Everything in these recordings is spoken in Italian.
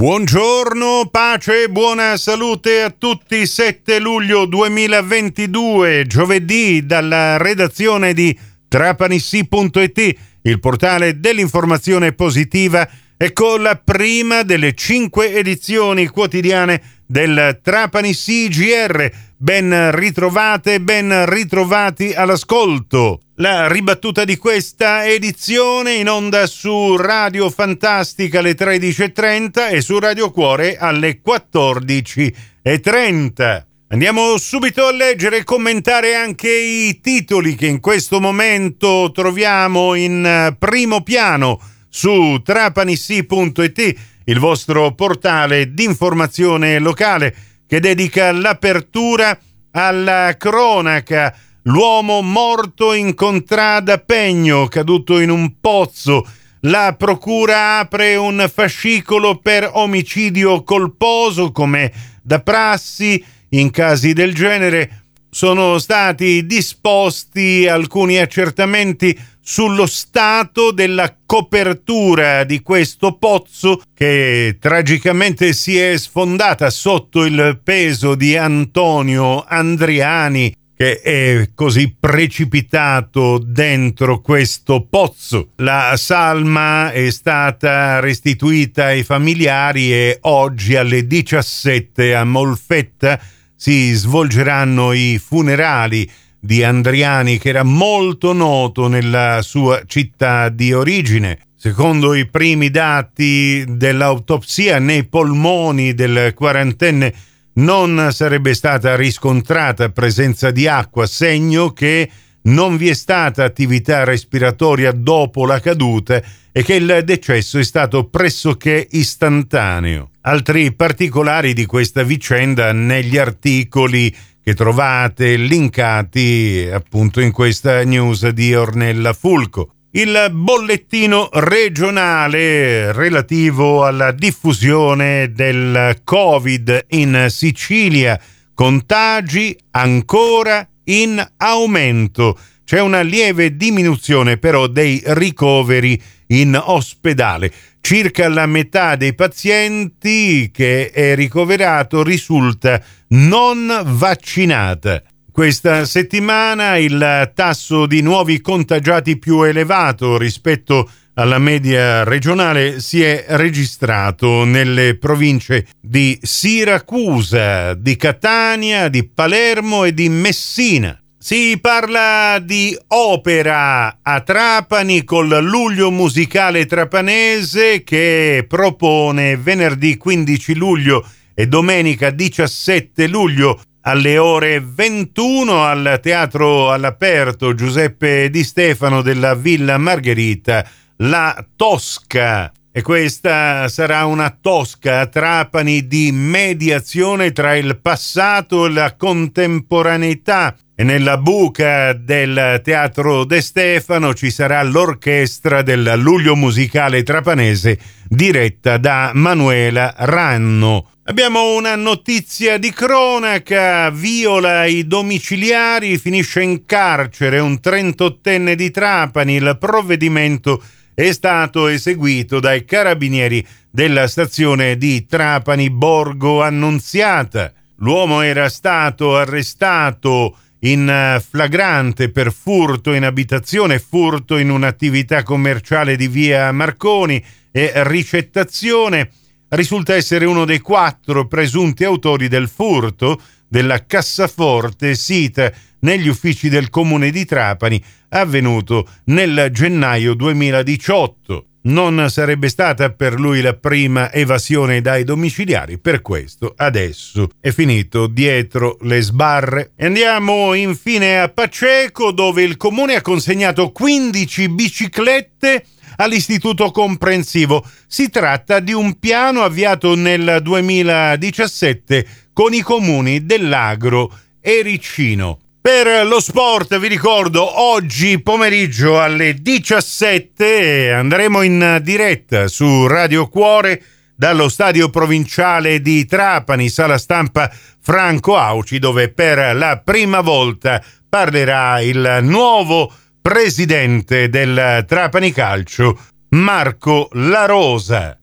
Buongiorno, pace e buona salute a tutti. 7 luglio 2022, giovedì, dalla redazione di trapanissi.it, il portale dell'informazione positiva, e con la prima delle cinque edizioni quotidiane del Trapani CGR. Ben ritrovate, ben ritrovati all'ascolto. La ribattuta di questa edizione in onda su Radio Fantastica alle 13.30 e su Radio Cuore alle 14.30. Andiamo subito a leggere e commentare anche i titoli che in questo momento troviamo in primo piano su trapanissi.it, il vostro portale di informazione locale che dedica l'apertura alla cronaca L'uomo morto in contrada Pegno, caduto in un pozzo. La procura apre un fascicolo per omicidio colposo, come da prassi. In casi del genere sono stati disposti alcuni accertamenti sullo stato della copertura di questo pozzo che tragicamente si è sfondata sotto il peso di Antonio Andriani, che è così precipitato dentro questo pozzo. La salma è stata restituita ai familiari e oggi alle 17 a Molfetta si svolgeranno i funerali di Andriani che era molto noto nella sua città di origine. Secondo i primi dati dell'autopsia nei polmoni del quarantenne non sarebbe stata riscontrata presenza di acqua, segno che non vi è stata attività respiratoria dopo la caduta e che il decesso è stato pressoché istantaneo. Altri particolari di questa vicenda negli articoli che trovate linkati appunto in questa news di Ornella Fulco il bollettino regionale relativo alla diffusione del Covid in Sicilia. Contagi ancora in aumento. C'è una lieve diminuzione però dei ricoveri in ospedale. Circa la metà dei pazienti che è ricoverato risulta non vaccinata. Questa settimana il tasso di nuovi contagiati più elevato rispetto alla media regionale si è registrato nelle province di Siracusa, di Catania, di Palermo e di Messina. Si parla di opera a Trapani col luglio musicale trapanese che propone venerdì 15 luglio e domenica 17 luglio alle ore 21 al Teatro all'Aperto Giuseppe Di Stefano della Villa Margherita, La Tosca. E questa sarà una tosca a Trapani di mediazione tra il passato e la contemporaneità. E nella buca del Teatro De Stefano ci sarà l'orchestra del Luglio Musicale Trapanese diretta da Manuela Ranno. Abbiamo una notizia di cronaca, viola i domiciliari, finisce in carcere. Un 38enne di Trapani, il provvedimento è stato eseguito dai carabinieri della stazione di Trapani Borgo Annunziata. L'uomo era stato arrestato in flagrante per furto in abitazione, furto in un'attività commerciale di via Marconi e ricettazione risulta essere uno dei quattro presunti autori del furto della cassaforte sita negli uffici del comune di Trapani avvenuto nel gennaio 2018. Non sarebbe stata per lui la prima evasione dai domiciliari, per questo adesso è finito dietro le sbarre. Andiamo infine a Paceco dove il comune ha consegnato 15 biciclette all'Istituto Comprensivo. Si tratta di un piano avviato nel 2017 con i comuni dell'Agro e Ricino. Per lo sport vi ricordo oggi pomeriggio alle 17 andremo in diretta su Radio Cuore dallo stadio provinciale di Trapani, sala stampa Franco Auci, dove per la prima volta parlerà il nuovo presidente del Trapani Calcio, Marco La Rosa.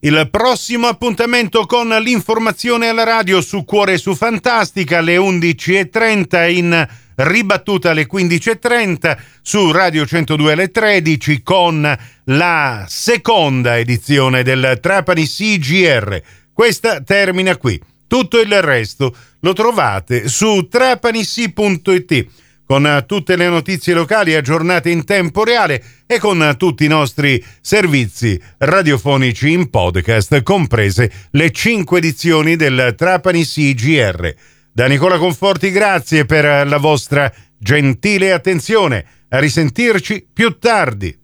Il prossimo appuntamento con l'informazione alla radio su Cuore su Fantastica alle 11.30 in ribattuta alle 15.30 su Radio 102 alle 13 con la seconda edizione del Trapani CGR. Questa termina qui. Tutto il resto lo trovate su trapanissi.it con tutte le notizie locali aggiornate in tempo reale e con tutti i nostri servizi radiofonici in podcast, comprese le cinque edizioni del Trapani CGR. Da Nicola Conforti grazie per la vostra gentile attenzione. A risentirci più tardi.